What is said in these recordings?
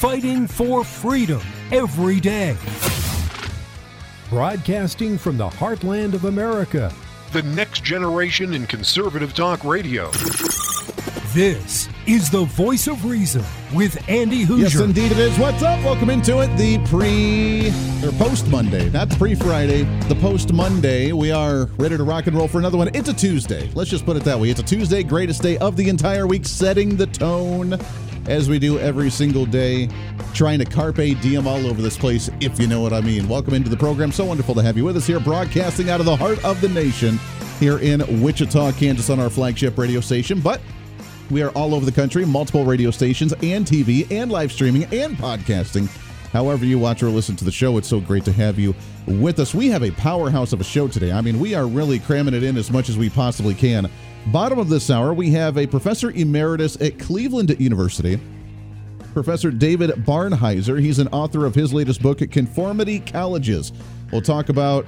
fighting for freedom every day. Broadcasting from the heartland of America, the next generation in conservative talk radio. This is the voice of reason with Andy Hooser. Yes, indeed it is. What's up? Welcome into it. The pre or post Monday, not pre Friday, the post Monday. We are ready to rock and roll for another one. It's a Tuesday. Let's just put it that way. It's a Tuesday, greatest day of the entire week, setting the tone as we do every single day, trying to carpe diem all over this place, if you know what I mean. Welcome into the program. So wonderful to have you with us here, broadcasting out of the heart of the nation here in Wichita, Kansas, on our flagship radio station. But we are all over the country, multiple radio stations and TV and live streaming and podcasting. However, you watch or listen to the show, it's so great to have you with us. We have a powerhouse of a show today. I mean, we are really cramming it in as much as we possibly can. Bottom of this hour, we have a professor emeritus at Cleveland University, Professor David Barnhizer. He's an author of his latest book, Conformity Colleges. We'll talk about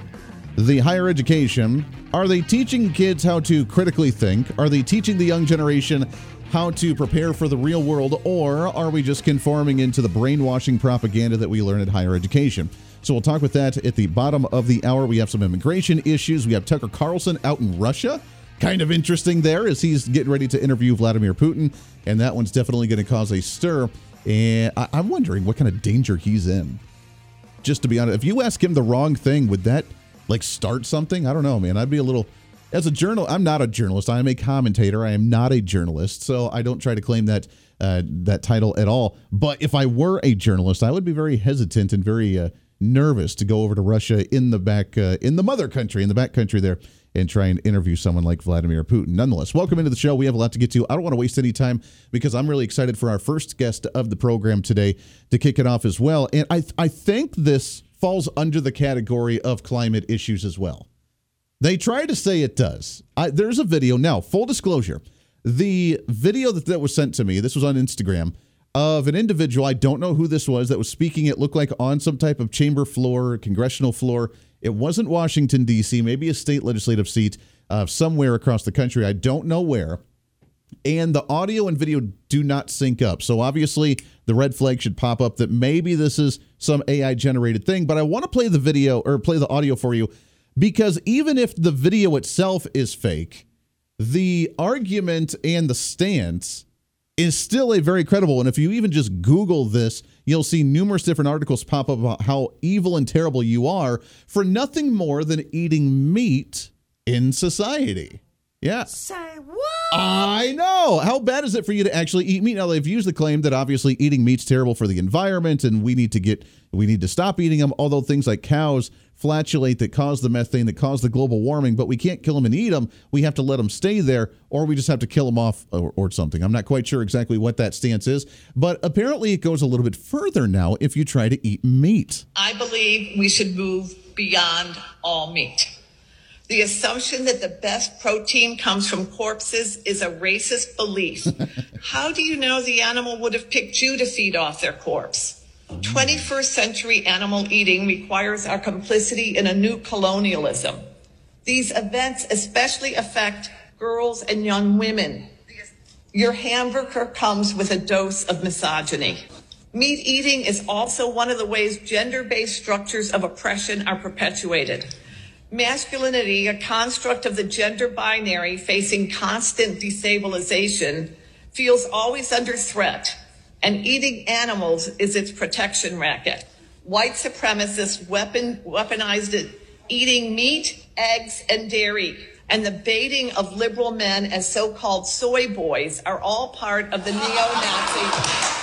the higher education. Are they teaching kids how to critically think? Are they teaching the young generation how to prepare for the real world, or are we just conforming into the brainwashing propaganda that we learn at higher education? So we'll talk with that at the bottom of the hour. We have some immigration issues. We have Tucker Carlson out in Russia. Kind of interesting there as he's getting ready to interview Vladimir Putin, and that one's definitely going to cause a stir. And I- I'm wondering what kind of danger he's in. Just to be honest, if you ask him the wrong thing, would that like start something? I don't know, man. I'd be a little as a journal, I'm not a journalist. I am a commentator. I am not a journalist, so I don't try to claim that uh, that title at all. But if I were a journalist, I would be very hesitant and very uh, nervous to go over to Russia in the back uh, in the mother country, in the back country there, and try and interview someone like Vladimir Putin. Nonetheless, welcome into the show. We have a lot to get to. I don't want to waste any time because I'm really excited for our first guest of the program today to kick it off as well. And I I think this falls under the category of climate issues as well. They try to say it does. I, there's a video now. Full disclosure, the video that, that was sent to me. This was on Instagram of an individual. I don't know who this was that was speaking. It looked like on some type of chamber floor, congressional floor. It wasn't Washington D.C. Maybe a state legislative seat uh, somewhere across the country. I don't know where. And the audio and video do not sync up. So obviously, the red flag should pop up that maybe this is some AI generated thing. But I want to play the video or play the audio for you because even if the video itself is fake, the argument and the stance is still a very credible. And if you even just Google this, you'll see numerous different articles pop up about how evil and terrible you are for nothing more than eating meat in society. Yeah. Say what? I know. How bad is it for you to actually eat meat? Now they've used the claim that obviously eating meat's terrible for the environment and we need to get we need to stop eating them. Although things like cows flatulate that cause the methane that cause the global warming, but we can't kill them and eat them. We have to let them stay there, or we just have to kill them off or, or something. I'm not quite sure exactly what that stance is, but apparently it goes a little bit further now if you try to eat meat. I believe we should move beyond all meat. The assumption that the best protein comes from corpses is a racist belief. How do you know the animal would have picked you to feed off their corpse? 21st century animal eating requires our complicity in a new colonialism. These events especially affect girls and young women. Your hamburger comes with a dose of misogyny. Meat eating is also one of the ways gender based structures of oppression are perpetuated. Masculinity, a construct of the gender binary facing constant destabilization, feels always under threat and eating animals is its protection racket. White supremacists weapon, weaponized it, eating meat, eggs, and dairy. And the baiting of liberal men as so called soy boys are all part of the neo Nazi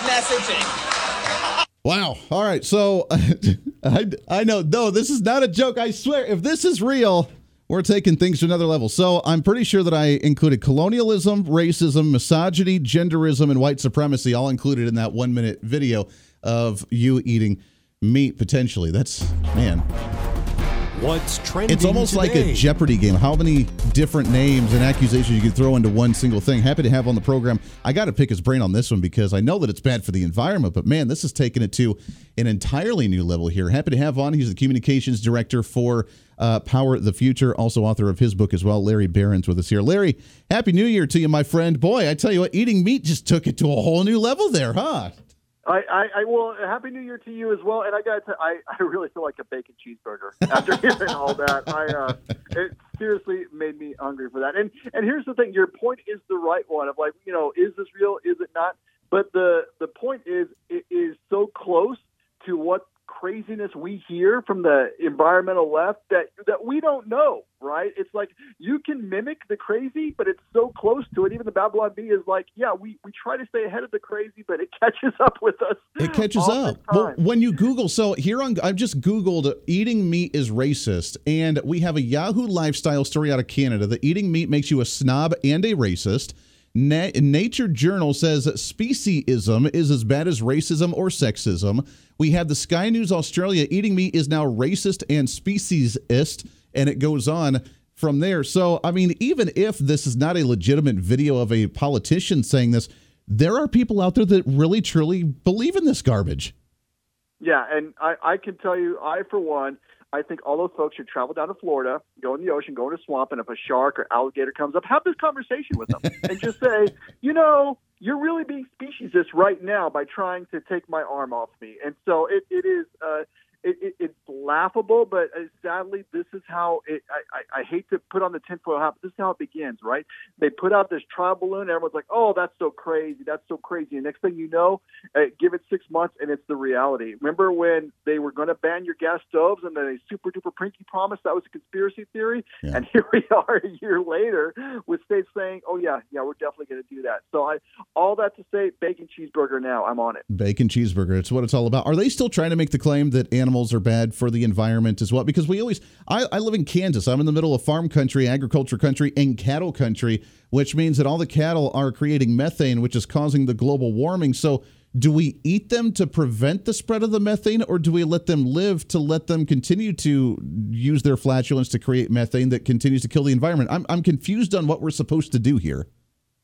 messaging. Wow. All right. So I, I know, no, this is not a joke. I swear, if this is real, we're taking things to another level. So I'm pretty sure that I included colonialism, racism, misogyny, genderism, and white supremacy all included in that one minute video of you eating meat potentially. That's, man. What's trending? It's almost today? like a Jeopardy game. How many different names and accusations you can throw into one single thing? Happy to have on the program. I got to pick his brain on this one because I know that it's bad for the environment, but man, this is taking it to an entirely new level here. Happy to have on. He's the communications director for uh, Power the Future, also author of his book as well. Larry Behrens with us here. Larry, happy New Year to you, my friend. Boy, I tell you what, eating meat just took it to a whole new level there, huh? I, I, I well, happy New Year to you as well. And I got to, I, I really feel like a bacon cheeseburger after hearing all that. I, uh, it seriously made me hungry for that. And and here's the thing: your point is the right one. Of like, you know, is this real? Is it not? But the the point is, it is so close to what craziness we hear from the environmental left that that we don't know, right? It's like you can mimic the crazy, but it's so close to it. Even the Babylon Bee is like, yeah, we, we try to stay ahead of the crazy, but it catches up with us. It catches up. Well, when you Google, so here on I've just Googled eating meat is racist, and we have a Yahoo lifestyle story out of Canada that eating meat makes you a snob and a racist. Na- Nature Journal says speciesism is as bad as racism or sexism. We have the Sky News Australia eating meat is now racist and speciesist, and it goes on from there. So, I mean, even if this is not a legitimate video of a politician saying this, there are people out there that really truly believe in this garbage. Yeah, and I, I can tell you, I for one I think all those folks should travel down to Florida, go in the ocean, go in a swamp, and if a shark or alligator comes up, have this conversation with them and just say, you know, you're really being speciesist right now by trying to take my arm off me. And so it, it is. Uh, it, it, it's laughable, but uh, sadly, this is how it. I, I, I hate to put on the tinfoil hat, but this is how it begins, right? They put out this trial balloon, and everyone's like, "Oh, that's so crazy! That's so crazy!" And next thing you know, uh, give it six months, and it's the reality. Remember when they were going to ban your gas stoves, and then a super duper prinky promise that was a conspiracy theory, yeah. and here we are a year later with states saying, "Oh yeah, yeah, we're definitely going to do that." So I, all that to say, bacon cheeseburger. Now I'm on it. Bacon cheeseburger. It's what it's all about. Are they still trying to make the claim that animals animals are bad for the environment as well. Because we always, I, I live in Kansas. I'm in the middle of farm country, agriculture country, and cattle country, which means that all the cattle are creating methane, which is causing the global warming. So, do we eat them to prevent the spread of the methane, or do we let them live to let them continue to use their flatulence to create methane that continues to kill the environment? I'm, I'm confused on what we're supposed to do here.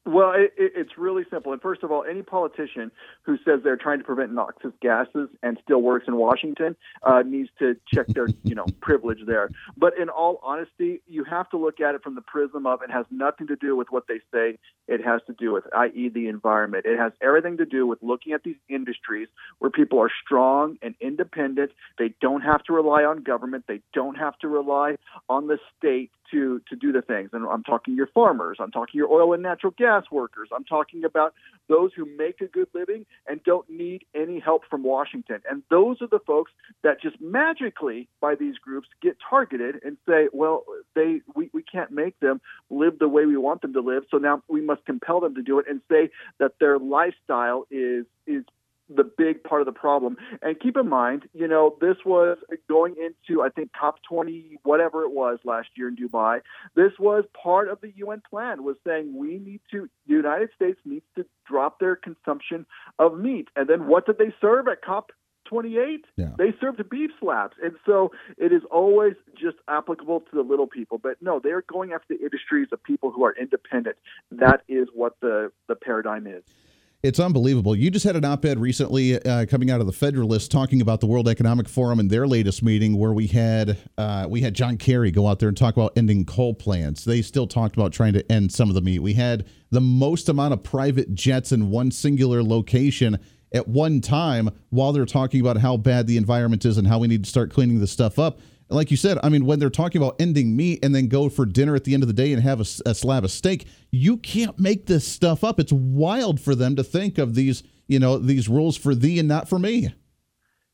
Well, it, it, it's really simple. And first of all, any politician who says they're trying to prevent noxious gases and still works in Washington uh, needs to check their, you know, privilege there. But in all honesty, you have to look at it from the prism of it has nothing to do with what they say. It has to do with, i.e., the environment. It has everything to do with looking at these industries where people are strong and independent. They don't have to rely on government. They don't have to rely on the state to to do the things. And I'm talking your farmers. I'm talking your oil and natural gas workers. I'm talking about those who make a good living and don't need any help from Washington. And those are the folks that just magically by these groups get targeted and say, well, they we, we can't make them live the way we want them to live. So now we must compel them to do it and say that their lifestyle is is the big part of the problem. And keep in mind, you know, this was going into, I think, COP 20, whatever it was last year in Dubai. This was part of the UN plan, was saying we need to, the United States needs to drop their consumption of meat. And then what did they serve at COP 28? Yeah. They served beef slabs. And so it is always just applicable to the little people. But no, they're going after the industries of people who are independent. That is what the, the paradigm is. It's unbelievable. You just had an op ed recently uh, coming out of the Federalist talking about the World Economic Forum and their latest meeting, where we had uh, we had John Kerry go out there and talk about ending coal plants. They still talked about trying to end some of the meat. We had the most amount of private jets in one singular location at one time while they're talking about how bad the environment is and how we need to start cleaning the stuff up like you said, I mean, when they're talking about ending meat and then go for dinner at the end of the day and have a, a, slab of steak, you can't make this stuff up. It's wild for them to think of these, you know, these rules for thee and not for me.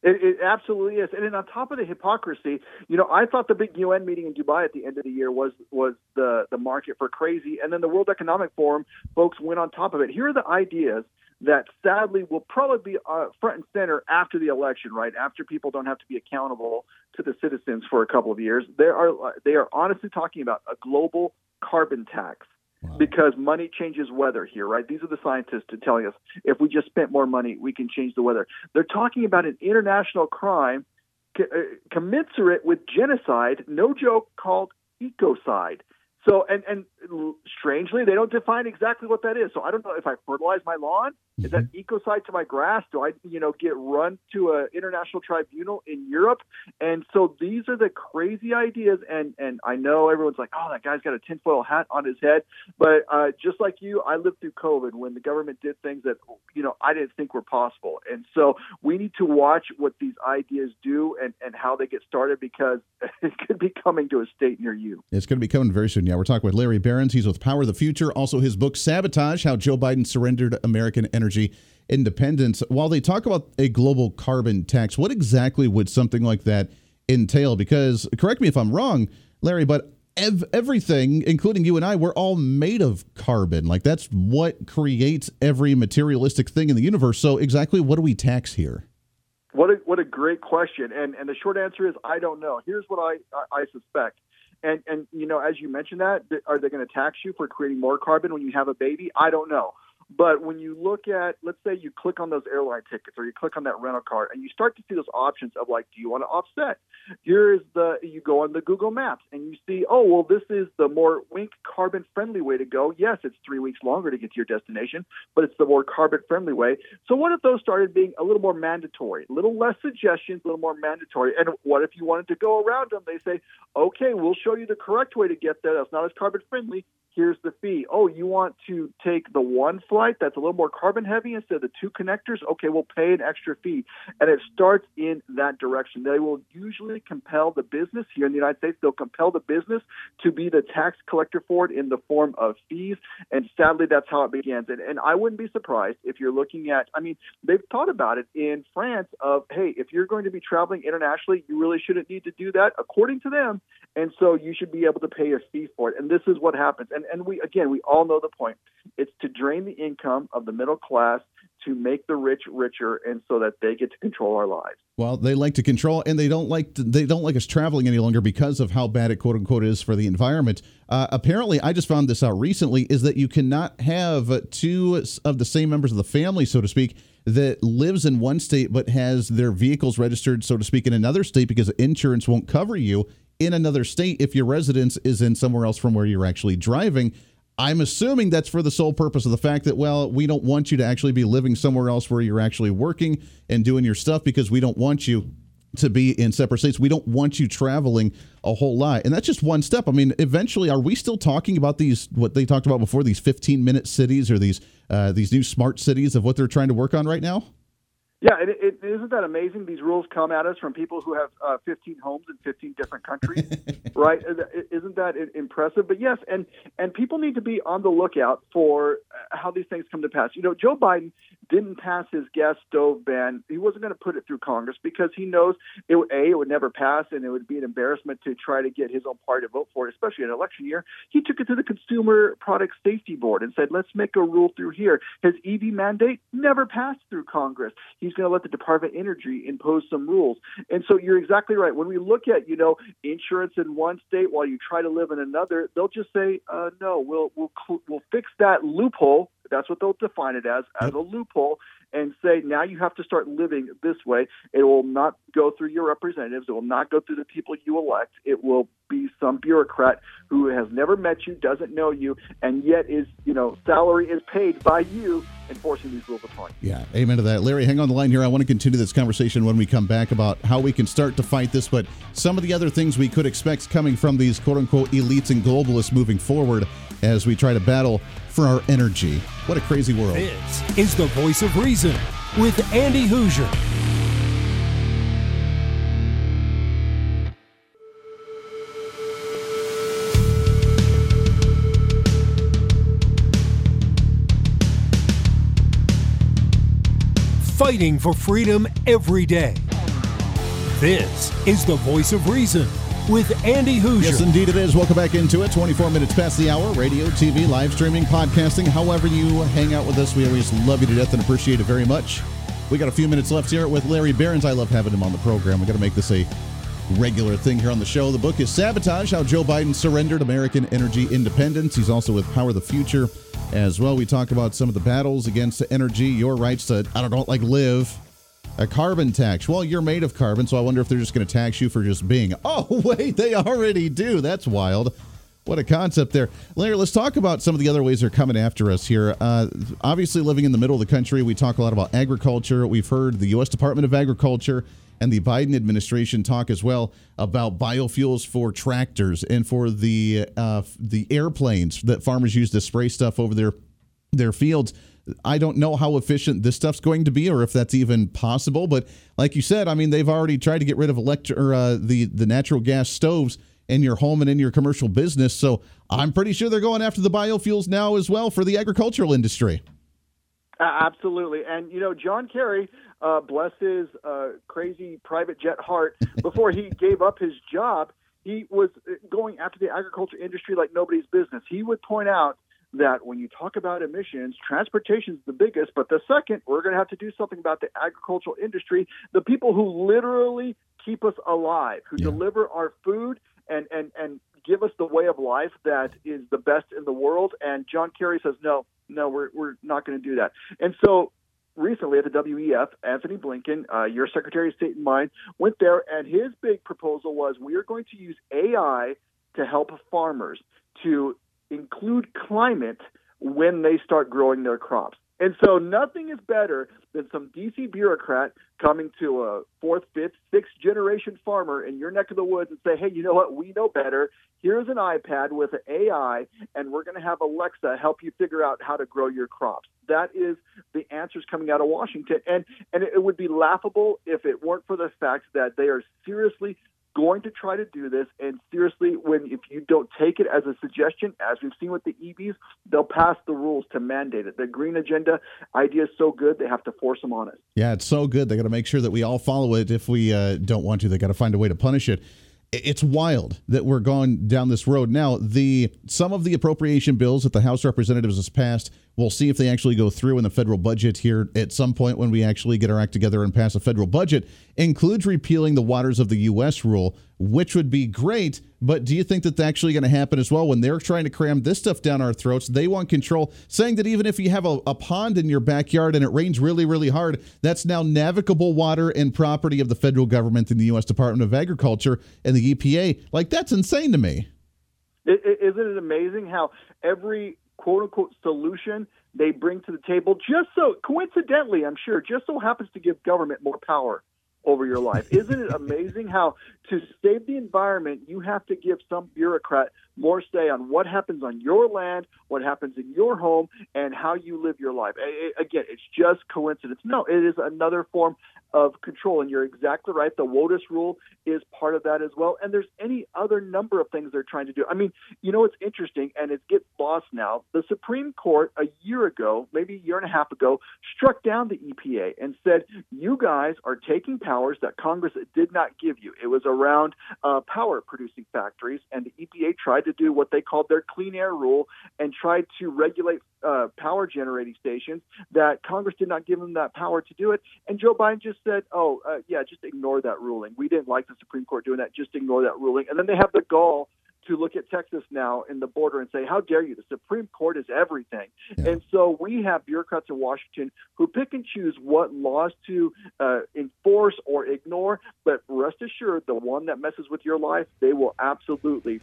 It, it absolutely is, and then on top of the hypocrisy, you know, I thought the big UN meeting in Dubai at the end of the year was was the the market for crazy, and then the World Economic Forum folks went on top of it. Here are the ideas that sadly will probably be uh, front and center after the election, right? After people don't have to be accountable to the citizens for a couple of years. They are they are honestly talking about a global carbon tax. Wow. Because money changes weather here, right? These are the scientists telling us if we just spent more money, we can change the weather. They're talking about an international crime co- uh, commensurate with genocide, no joke, called ecocide. So, and and strangely, they don't define exactly what that is. So I don't know if I fertilize my lawn. Is that Mm-hmm. ecocide to my grass? Do I, you know, get run to an international tribunal in Europe? And so these are the crazy ideas. And and I know everyone's like, oh, that guy's got a tinfoil hat on his head. But uh, just like you, I lived through COVID when the government did things that you know I didn't think were possible. And so we need to watch what these ideas do and and how they get started because it could be coming to a state near you. It's going to be coming very soon. Yeah, we're talking with Larry Behrens. He's with Power of the Future. Also, his book Sabotage: How Joe Biden Surrendered American Energy Independence. While they talk about a global carbon tax, what exactly would something like that entail? Because correct me if I'm wrong, Larry, but ev- everything, including you and I, we're all made of carbon. Like that's what creates every materialistic thing in the universe. So, exactly what do we tax here? What a what a great question, and and the short answer is I don't know. Here's what I I, I suspect, and and you know as you mentioned that, th- are they going to tax you for creating more carbon when you have a baby? I don't know. But when you look at, let's say you click on those airline tickets or you click on that rental car and you start to see those options of like, do you want to offset? Here's the, you go on the Google Maps and you see, oh, well, this is the more wink carbon friendly way to go. Yes, it's three weeks longer to get to your destination, but it's the more carbon friendly way. So what if those started being a little more mandatory, a little less suggestions, a little more mandatory? And what if you wanted to go around them? They say, okay, we'll show you the correct way to get there. That's not as carbon friendly here's the fee. Oh, you want to take the one flight that's a little more carbon heavy instead of the two connectors? Okay, we'll pay an extra fee. And it starts in that direction. They will usually compel the business here in the United States, they'll compel the business to be the tax collector for it in the form of fees. And sadly, that's how it begins. And, and I wouldn't be surprised if you're looking at, I mean, they've thought about it in France of, hey, if you're going to be traveling internationally, you really shouldn't need to do that, according to them. And so you should be able to pay a fee for it. And this is what happens. And and we again we all know the point. It's to drain the income of the middle class to make the rich richer and so that they get to control our lives. Well, they like to control, and they don't like to, they don't like us traveling any longer because of how bad it quote unquote is for the environment. Uh, apparently, I just found this out recently: is that you cannot have two of the same members of the family, so to speak, that lives in one state but has their vehicles registered, so to speak, in another state because insurance won't cover you in another state if your residence is in somewhere else from where you're actually driving. I'm assuming that's for the sole purpose of the fact that, well, we don't want you to actually be living somewhere else where you're actually working and doing your stuff because we don't want you to be in separate states. We don't want you traveling a whole lot. And that's just one step. I mean, eventually, are we still talking about these, what they talked about before, these 15 minute cities or these, uh, these new smart cities of what they're trying to work on right now? Yeah, it, it, isn't that amazing? These rules come at us from people who have uh, 15 homes in 15 different countries, right? Isn't that impressive? But yes, and and people need to be on the lookout for how these things come to pass. You know, Joe Biden didn't pass his gas stove ban. He wasn't going to put it through Congress because he knows it a it would never pass and it would be an embarrassment to try to get his own party to vote for it, especially in an election year. He took it to the Consumer Product Safety Board and said, "Let's make a rule through here." His EV mandate never passed through Congress. He's going to let the Department of Energy impose some rules. And so you're exactly right. When we look at you know insurance in one state while you try to live in another, they'll just say, uh, "No, we'll we'll we'll fix that loophole." That's what they'll define it as, as a loophole, and say now you have to start living this way. It will not go through your representatives. It will not go through the people you elect. It will be some bureaucrat who has never met you, doesn't know you, and yet is you know salary is paid by you enforcing these rules upon you. Yeah, amen to that. Larry, hang on the line here. I want to continue this conversation when we come back about how we can start to fight this, but some of the other things we could expect coming from these quote unquote elites and globalists moving forward as we try to battle for our energy. What a crazy world. This is the voice of reason with Andy Hooser. Fighting for freedom every day. This is the voice of reason with Andy Hooser. Yes, indeed it is. Welcome back into it. 24 minutes past the hour. Radio, TV, live streaming, podcasting. However you hang out with us, we always love you to death and appreciate it very much. We got a few minutes left here with Larry Behrens. I love having him on the program. We got to make this a regular thing here on the show. The book is Sabotage How Joe Biden Surrendered American Energy Independence. He's also with Power of the Future as well. We talk about some of the battles against energy, your rights to, I don't know, like live. A carbon tax. Well, you're made of carbon, so I wonder if they're just going to tax you for just being. Oh, wait, they already do. That's wild. What a concept there. Larry, let's talk about some of the other ways they're coming after us here. Uh, obviously, living in the middle of the country, we talk a lot about agriculture. We've heard the U.S. Department of Agriculture and the Biden administration talk as well about biofuels for tractors and for the uh, the airplanes that farmers use to spray stuff over their their fields. I don't know how efficient this stuff's going to be, or if that's even possible. But like you said, I mean, they've already tried to get rid of electric or uh, the the natural gas stoves in your home and in your commercial business. So I'm pretty sure they're going after the biofuels now as well for the agricultural industry. Absolutely, and you know, John Kerry, uh, bless his uh, crazy private jet heart, before he gave up his job, he was uh, going after the agriculture industry like nobody's business. He would point out that when you talk about emissions, transportation is the biggest, but the second, we're going to have to do something about the agricultural industry, the people who literally keep us alive, who yeah. deliver our food and, and, and give us the way of life that is the best in the world. And John Kerry says, no, no, we're, we're not going to do that. And so recently at the WEF, Antony Blinken, uh, your Secretary of State and mine, went there, and his big proposal was we are going to use AI to help farmers to include climate when they start growing their crops. And so nothing is better than some DC bureaucrat coming to a fourth, fifth, sixth generation farmer in your neck of the woods and say, hey, you know what? We know better. Here's an iPad with an AI, and we're going to have Alexa help you figure out how to grow your crops. That is the answers coming out of Washington. And, and it would be laughable if it weren't for the fact that they are seriously going to try to do this. And seriously, when if you don't take it as a suggestion, as we've seen with the EVs, they'll pass the rules to mandate it. The green agenda idea is so good, they have to force them on it. Yeah, it's so good. They got to make sure that we all follow it. If we uh, don't want to, they got to find a way to punish it it's wild that we're going down this road. Now the some of the appropriation bills that the house representatives has passed we'll see if they actually go through in the federal budget here at some point when we actually get our act together and pass a federal budget includes repealing the waters of the us rule which would be great but do you think that's actually going to happen as well when they're trying to cram this stuff down our throats? They want control, saying that even if you have a, a, pond in your backyard and it rains really, really hard, that's now navigable water and property of the federal government and the U.S. Department of Agriculture and the EPA. Like, that's insane to me. is isn't it amazing how every quote unquote solution they bring to the table just so coincidentally, I'm sure, just so happens to give government more power over your life. Isn't it amazing how to save the environment, you have to give some bureaucrat more say on what happens on your land, what happens in your home, and how you live your life. Again, it's just coincidence. No, it is another form of control. And you're exactly right. The WOTUS rule is part of that as well. And there's any other number of things they're trying to do. I mean, you know, it's interesting and it gets lost now. The Supreme Court a year ago, maybe a year and a half ago, struck down the EPA and said, you guys are taking powers that Congress did not give you. It was around uh, power producing factories, and the EPA tried to do what they called their clean air rule and tried to regulate uh, power generating stations that Congress did not give them that power to do it. And Joe Biden just said, "Oh, uh, yeah, just ignore that ruling. We didn't like the Supreme Court doing that. Just ignore that ruling." And then they have the gall to look at Texas now in the border and say, "How dare you? The Supreme Court is everything." Yeah. And so we have bureaucrats in Washington who pick and choose what laws to uh, enforce or ignore. But rest assured, the one that messes with your life, they will absolutely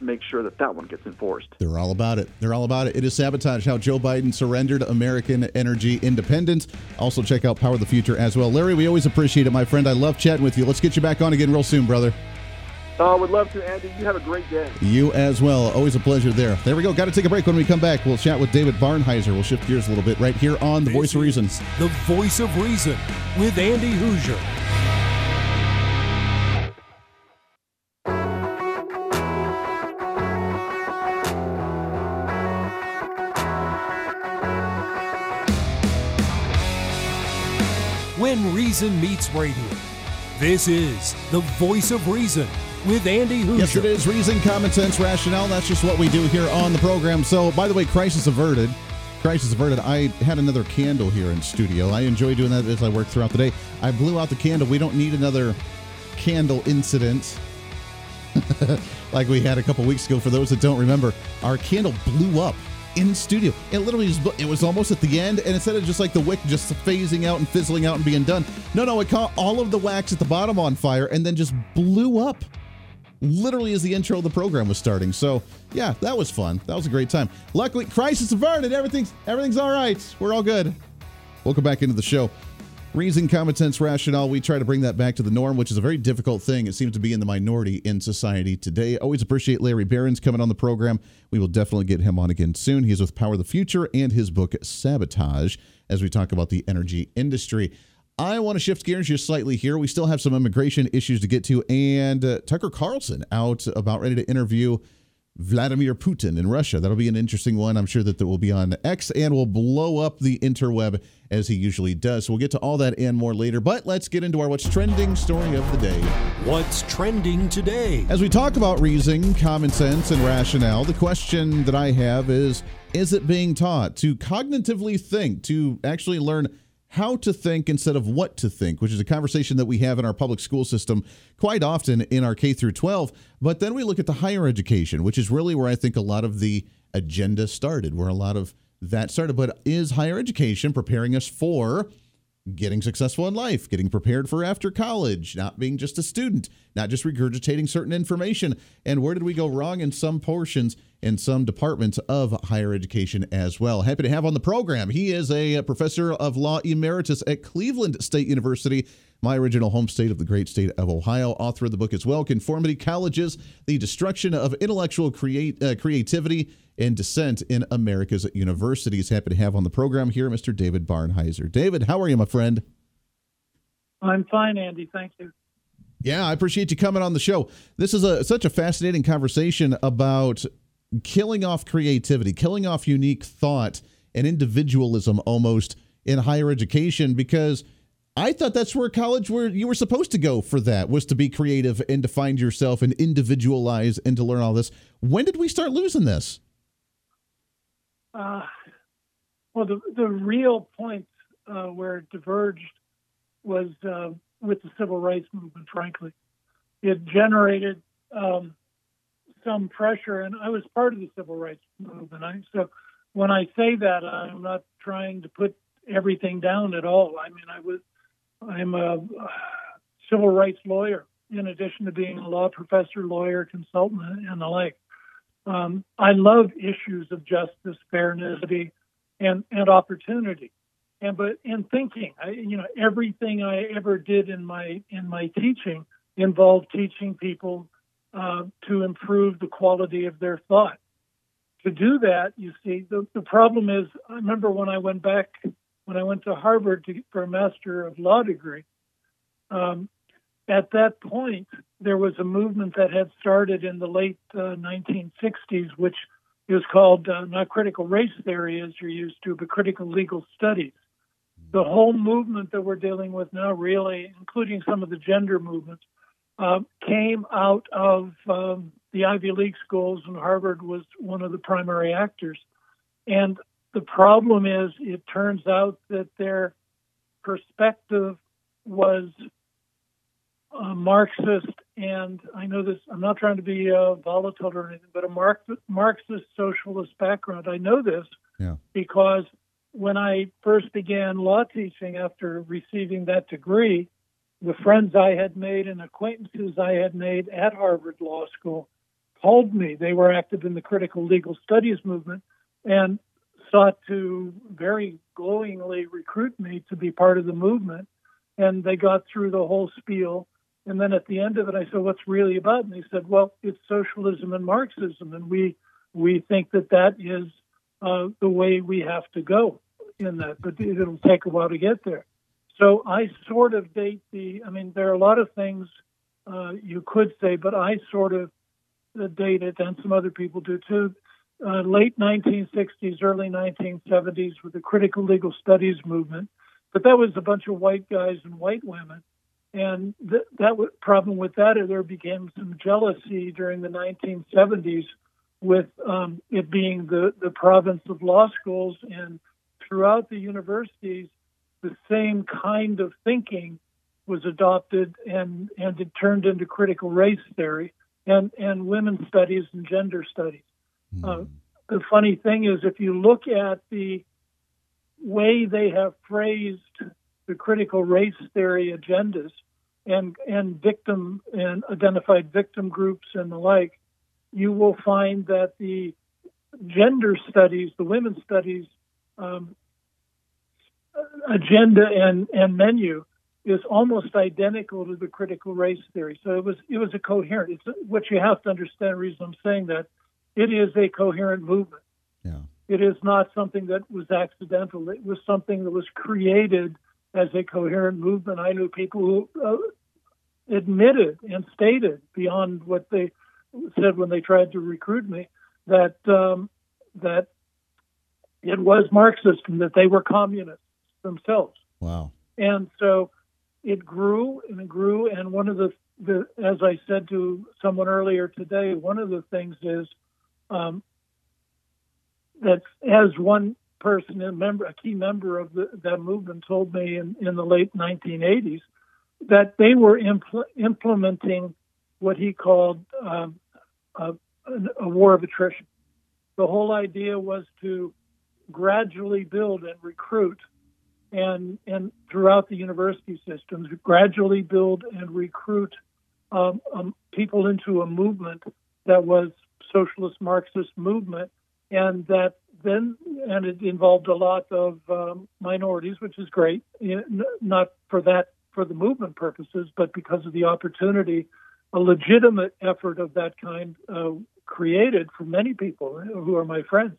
make sure that that one gets enforced. They're all about it. They're all about it. It is sabotage how Joe Biden surrendered American energy independence. Also, check out Power of the Future as well. Larry, we always appreciate it, my friend. I love chatting with you. Let's get you back on again real soon, brother. I uh, would love to, Andy. You have a great day. You as well. Always a pleasure there. There we go. Got to take a break. When we come back, we'll chat with David Barnhizer. We'll shift gears a little bit right here on The this Voice of Reason. The Voice of Reason with Andy Hooser. When Reason Meets Radio. This is The Voice of Reason with Andy Hooser. Yes, it is Reason, Common Sense, Rationale. That's just what we do here on the program. So, by the way, crisis averted. Crisis averted. I had another candle here in studio. I enjoy doing that as I work throughout the day. I blew out the candle. We don't need another candle incident like we had a couple weeks ago. For those that don't remember, our candle blew up in studio. It literally just, it was almost at the end, and instead of just like the wick just phasing out and fizzling out and being done, no, no, it caught all of the wax at the bottom on fire and then just blew up. literally as the intro of the program was starting. So yeah, that was fun. That was a great time. Luckily, crisis averted. Everything's everything's all right. We're all good. Welcome back into the show. Reason, common sense, rationale. We try to bring that back to the norm, which is a very difficult thing. It seems to be in the minority in society today. Always appreciate Larry Behrens coming on the program. We will definitely get him on again soon. He's with Power the Future and his book Sabotage as we talk about the energy industry. I want to shift gears just slightly here. We still have some immigration issues to get to, and uh, Tucker Carlson out about ready to interview Vladimir Putin in Russia. That'll be an interesting one. I'm sure that that will be on X and will blow up the interweb as he usually does. So we'll get to all that and more later. But let's get into our what's trending story of the day. What's trending today? As we talk about reasoning, common sense, and rationale, the question that I have is is it being taught to cognitively think, to actually learn how to think instead of what to think, which is a conversation that we have in our public school system quite often in our K through 12. But then we look at the higher education, which is really where I think a lot of the agenda started, where a lot of that started. But is higher education preparing us for getting successful in life, getting prepared for after college, not being just a student, not just regurgitating certain information. And where did we go wrong in some portions, in some departments of higher education as well? Happy to have on the program. He is a uh, professor of law emeritus at Cleveland State University. My original home state of the great state of Ohio, author of the book as well, Conformity Colleges, The Destruction of Intellectual create, uh, Creativity and Dissent in America's Universities. Happy to have on the program here Mr. David Barnhizer. David, how are you, my friend? I'm fine, Andy. Thank you. Yeah, I appreciate you coming on the show. This is a such a fascinating conversation about killing off creativity, killing off unique thought and individualism almost in higher education because I thought that's where college where you were supposed to go for that was to be creative and to find yourself and individualize and to learn all this. When did we start losing this? Uh, well, the the real point uh, where it diverged was uh, with the civil rights movement. Frankly, it generated um, some pressure, and I was part of the civil rights movement. I, so when I say that, I'm not trying to put everything down at all. I mean, I was I'm a civil rights lawyer in addition to being a law professor, lawyer, consultant, and the like. Um, I love issues of justice, fairness, and and opportunity. And but in thinking, I, you know, everything I ever did in my in my teaching involved teaching people uh, to improve the quality of their thought. To do that, you see, the, the problem is, I remember when I went back when I went to Harvard to, for a Master of Law degree. Um, at that point, there was a movement that had started in the late uh, 1960s, which is called uh, not critical race theory as you're used to, but critical legal studies. The whole movement that we're dealing with now, really, including some of the gender movements, uh, came out of um, the Ivy League schools, and Harvard was one of the primary actors. And the problem is, it turns out that their perspective was uh, Marxist, and I know this. I'm not trying to be uh, volatile or anything, but a Marxist socialist background. I know this yeah. because when I first began law teaching after receiving that degree, the friends I had made and acquaintances I had made at Harvard Law School called me. They were active in the critical legal studies movement and sought to very glowingly recruit me to be part of the movement. And they got through the whole spiel and then at the end of it, I said, "What's really about?" And they said, "Well, it's socialism and Marxism, and we we think that that is uh, the way we have to go in that, but it'll take a while to get there." So I sort of date the. I mean, there are a lot of things uh, you could say, but I sort of date it, and some other people do too. Uh, late 1960s, early 1970s, with the critical legal studies movement, but that was a bunch of white guys and white women. And th- that w- problem with that is there became some jealousy during the 1970s with um, it being the, the province of law schools. And throughout the universities the same kind of thinking was adopted and, and it turned into critical race theory and, and women's studies and gender studies. Mm. Uh, the funny thing is, if you look at the way they have phrased the critical race theory agendas, and and victim and identified victim groups and the like, you will find that the gender studies, the women's studies um, agenda and, and menu is almost identical to the critical race theory. So it was it was a coherent. It's what you have to understand. The reason I'm saying that it is a coherent movement. Yeah. It is not something that was accidental. It was something that was created as a coherent movement. I knew people who uh, admitted and stated beyond what they said when they tried to recruit me that um, that it was Marxist and that they were communists themselves. Wow. And so it grew and it grew. And one of the, the as I said to someone earlier today, one of the things is um, that as one person, a member, a key member of the, that movement, told me in, in the late 1980s, that they were impl- implementing what he called um, a, a war of attrition. The whole idea was to gradually build and recruit and and throughout the university systems gradually build and recruit um, um, people into a movement that was socialist Marxist movement, and that then and it involved a lot of um, minorities, which is great, not for that for the movement purposes, but because of the opportunity, a legitimate effort of that kind uh, created for many people who are my friends,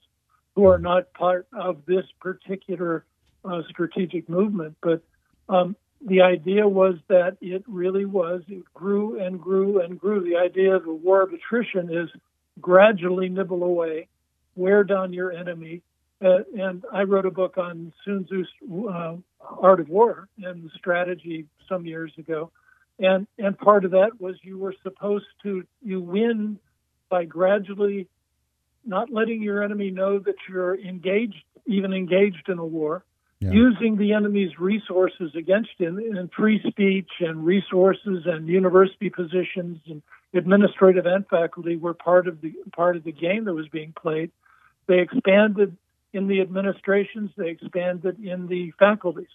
who are not part of this particular uh, strategic movement. But um, the idea was that it really was, it grew and grew and grew. The idea of a war of attrition is gradually nibble away, wear down your enemy. Uh, and I wrote a book on Sun Tzu's uh, Art of War and strategy some years ago. And, and part of that was you were supposed to, you win by gradually not letting your enemy know that you're engaged, even engaged in a war, yeah. using the enemy's resources against him in free speech and resources and university positions and administrative and faculty were part of the part of the game that was being played. They expanded in the administrations, they expanded in the faculties.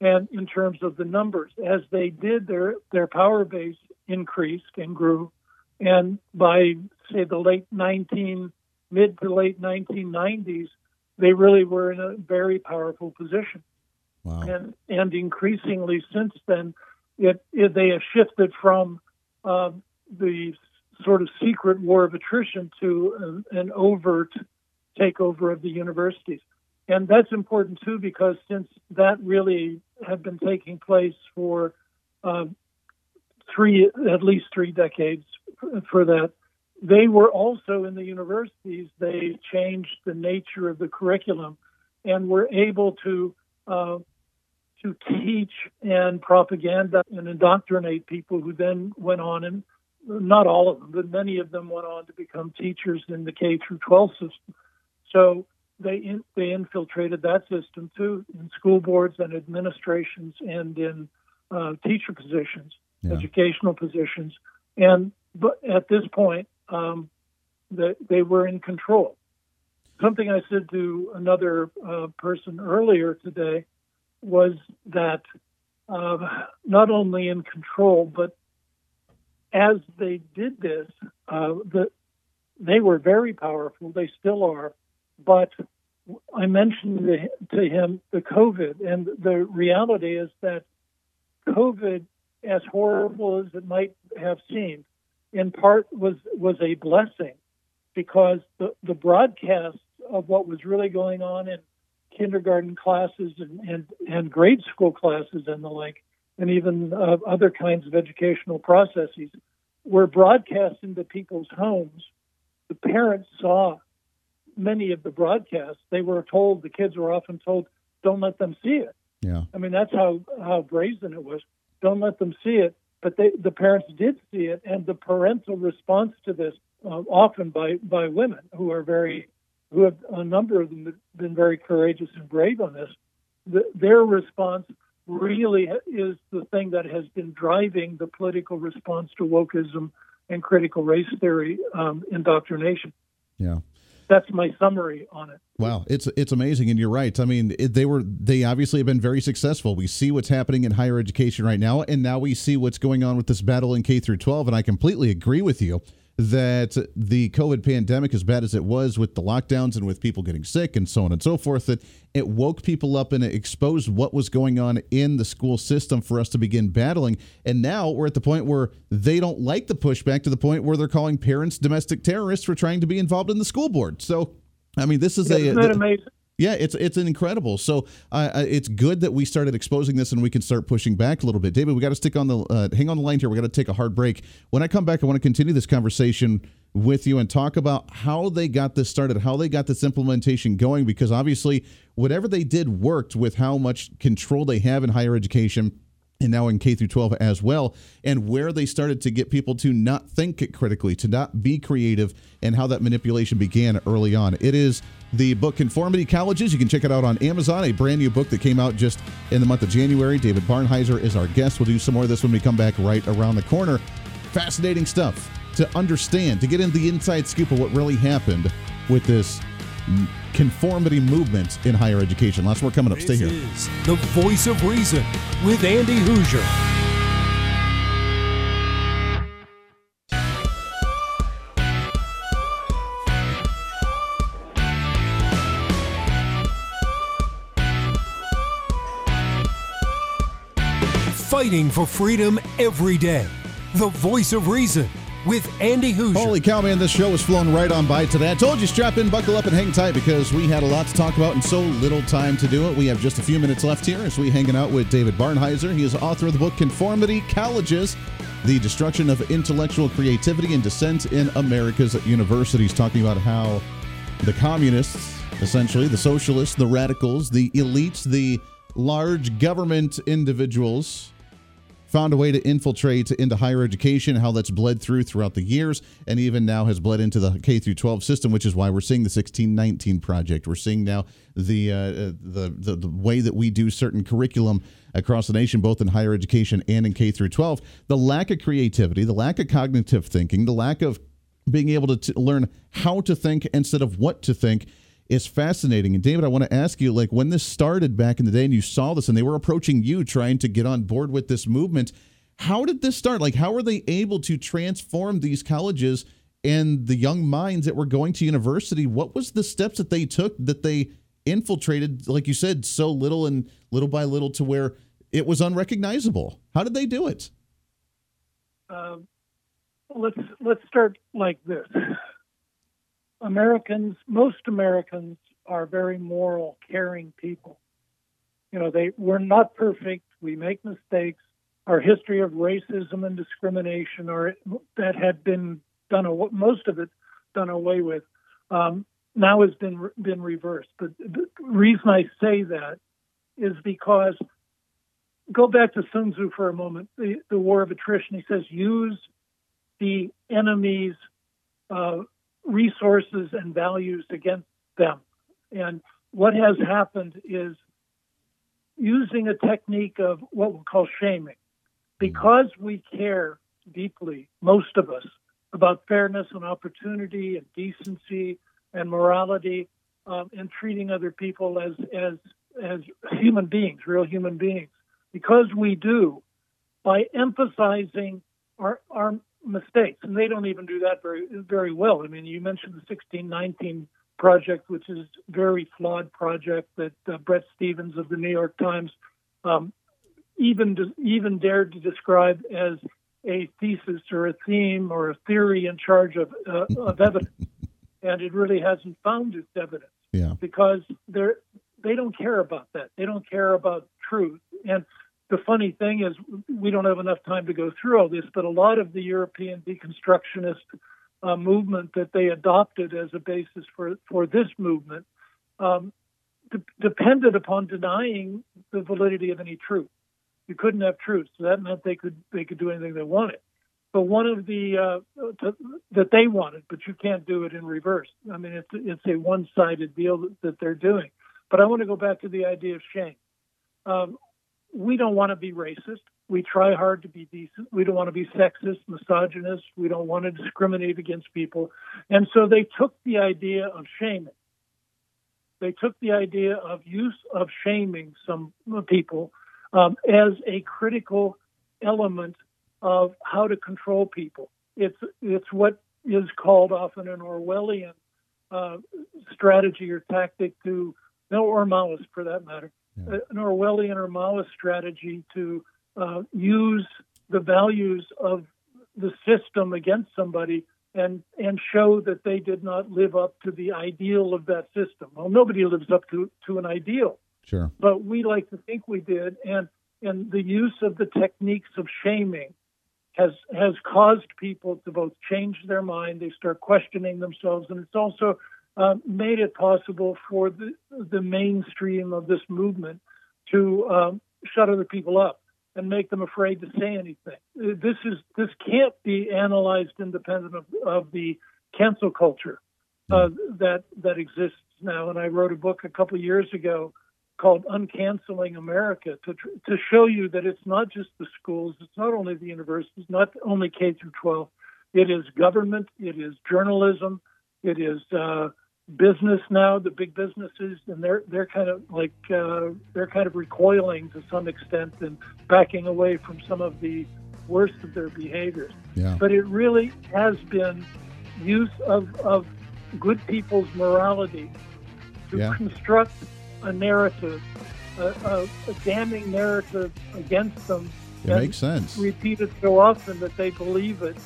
And in terms of the numbers, as they did, their their power base increased and grew. And by say the late 19 mid to late 1990s, they really were in a very powerful position. Wow. And and increasingly since then, it, it they have shifted from um, the sort of secret war of attrition to an, an overt takeover of the universities. And that's important too because since that really had been taking place for uh, three, at least three decades for that, they were also in the universities. They changed the nature of the curriculum and were able to uh, to teach and propaganda and indoctrinate people who then went on and not all of them, but many of them went on to become teachers in the K through 12 system. So they in, they infiltrated that system too in school boards and administrations and in uh, teacher positions, yeah. educational positions, and but at this point um, that they were in control. Something I said to another uh, person earlier today was that uh, not only in control, but as they did this, uh, the, they were very powerful. They still are. But I mentioned to him the COVID, and the reality is that COVID, as horrible as it might have seemed, in part was was a blessing because the, the broadcast of what was really going on in kindergarten classes and, and, and grade school classes and the like, and even uh, other kinds of educational processes were broadcast into people's homes. The parents saw many of the broadcasts. They were told, the kids were often told, don't let them see it. Yeah. I mean, that's how, how brazen it was. Don't let them see it but they, the parents did see it, and the parental response to this, uh, often by by women who are very, who have a number of them been very courageous and brave on this. The, their response really is the thing that has been driving the political response to wokeism and critical race theory um, indoctrination. Yeah. that's my summary on it. Wow, it's it's amazing, and you're right. I mean, it, they were they obviously have been very successful. We see what's happening in higher education right now, and now we see what's going on with this battle in K through 12. And I completely agree with you that the COVID pandemic, as bad as it was with the lockdowns and with people getting sick and so on and so forth, that it woke people up and it exposed what was going on in the school system for us to begin battling. And now we're at the point where they don't like the pushback to the point where they're calling parents domestic terrorists for trying to be involved in the school board. So, I mean, this is Isn't a. that amazing? Yeah, it's it's incredible. So uh, it's good that we started exposing this and we can start pushing back a little bit. David, we got to stick on the uh, hang on the line here. We got to take a hard break. When I come back, I want to continue this conversation with you and talk about how they got this started, how they got this implementation going. Because obviously, whatever they did worked with how much control they have in higher education and now in K through 12 as well, and where they started to get people to not think critically, to not be creative, and how that manipulation began early on. It is the book Conformity Colleges. You can check it out on Amazon, a brand new book that came out just in the month of January. David Barnhizer is our guest. We'll do some more of this when we come back right around the corner. Fascinating stuff to understand, to get in the inside scoop of what really happened with this conformity movement in higher education. Lots more coming up. Stay here. This here. is the voice of reason with Andy Hooser. Fighting for freedom every day. The voice of reason with Andy Hooser. Holy cow, man, this show has flown right on by today. I told you, strap in, buckle up, and hang tight because we had a lot to talk about and so little time to do it. We have just a few minutes left here as we hanging out with David Barnhizer. He is author of the book Conformity Colleges The Destruction of Intellectual Creativity and Dissent in America's Universities, talking about how the communists, essentially, the socialists, the radicals, the elites, the large government individuals, found a way to infiltrate into higher education, how that's bled through throughout the years, and even now has bled into the K through 12 system, which is why we're seeing the 1619 project. We're seeing now the, uh, the the the way that we do certain curriculum across the nation, both in higher education and in K through 12. The lack of creativity, the lack of cognitive thinking, the lack of being able to t- learn how to think instead of what to think is fascinating. And David, I want to ask you, like when this started back in the day and you saw this and they were approaching you trying to get on board with this movement, how did this start? Like how were they able to transform these colleges and the young minds that were going to university? What was the steps that they took that they infiltrated, like you said, so little and little by little to where it was unrecognizable? How did they do it? Um, let's let's start like this. Americans, most Americans are very moral, caring people. You know, they we're not perfect. We make mistakes. Our history of racism and discrimination, or that had been done, most of it done away with, um, now has been been reversed. But the reason I say that is because go back to Sun Tzu for a moment. The, the war of attrition. He says use the enemy's uh, resources and values against them. And what has happened is using a technique of what we'll call shaming. Because we care deeply, most of us, about fairness and opportunity and decency and morality um, and treating other people as, as, as human beings, real human beings. Because we do, by emphasizing our, our mistakes, and they don't even do that very very well. I mean, you mentioned the 1619 project, which is a very flawed project that uh, Bret Stephens of the New York Times um, even even dared to describe as a thesis or a theme or a theory in charge of uh, of evidence, and it really hasn't found its evidence Yeah. because they're they don't care about that. They don't care about truth. And the funny thing is, we don't have enough time to go through all this, but a lot of the European deconstructionist uh, movement that they adopted as a basis for for this movement um, de- depended upon denying the validity of any truth. You couldn't have truth, so that meant they could they could do anything they wanted. But one of the uh, that they wanted, but you can't do it in reverse. I mean, it's it's a one-sided deal that, that they're doing. But I want to go back to the idea of shame. Um, we don't want to be racist. We try hard to be decent. We don't want to be sexist, misogynist. We don't want to discriminate against people. And so they took the idea of shaming. They took the idea of use of shaming some people um, as a critical element of how to control people. It's it's what is called often an Orwellian uh, strategy or tactic to, no, or Maoist for that matter, yeah. An Orwellian or Maoist strategy to uh, use the values of the system against somebody and and show that they did not live up to the ideal of that system. Well, nobody lives up to to an ideal. Sure. But we like to think we did, and and the use of the techniques of shaming has has caused people to both change their mind, they start questioning themselves, and it's also uh, made it possible for the the mainstream of this movement to um, shut other people up and make them afraid to say anything. This is this can't be analyzed independent of, of the cancel culture uh, that that exists now. And I wrote a book a couple of years ago called Uncanceling America to to show you that it's not just the schools, it's not only the universities, not only K through 12. It is government, it is journalism, it is uh, business now, the big businesses, and they're they're kind of like uh, they're kind of recoiling to some extent and backing away from some of the worst of their behaviors. Yeah. But it really has been use of of good people's morality to yeah. construct a narrative, a, a, a, damning narrative against them. It makes sense. Repeat it so often that they believe it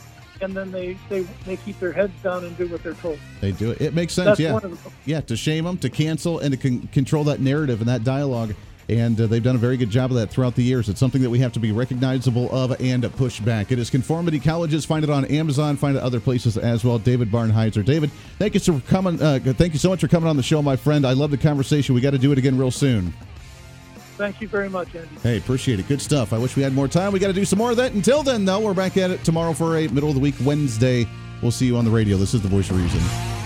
and then they, they, they keep their heads down and do what they're told. They do it. It makes sense. That's yeah. Yeah. To shame them, to cancel, and to con- control that narrative and that dialogue. And uh, they've done a very good job of that throughout the years. It's something that we have to be recognizable of and push back. It is Conformity Colleges. Find it on Amazon. Find it other places as well. David Barnhizer. David, thank you for coming. Uh, thank you so much for coming on the show, my friend. I love the conversation. We got to do it again real soon. Thank you very much, Andy. Hey, appreciate it. Good stuff. I wish we had more time. We got to do some more of that. Until then, though, we're back at it tomorrow for a middle of the week Wednesday. We'll see you on the radio. This is the Voice of Reason.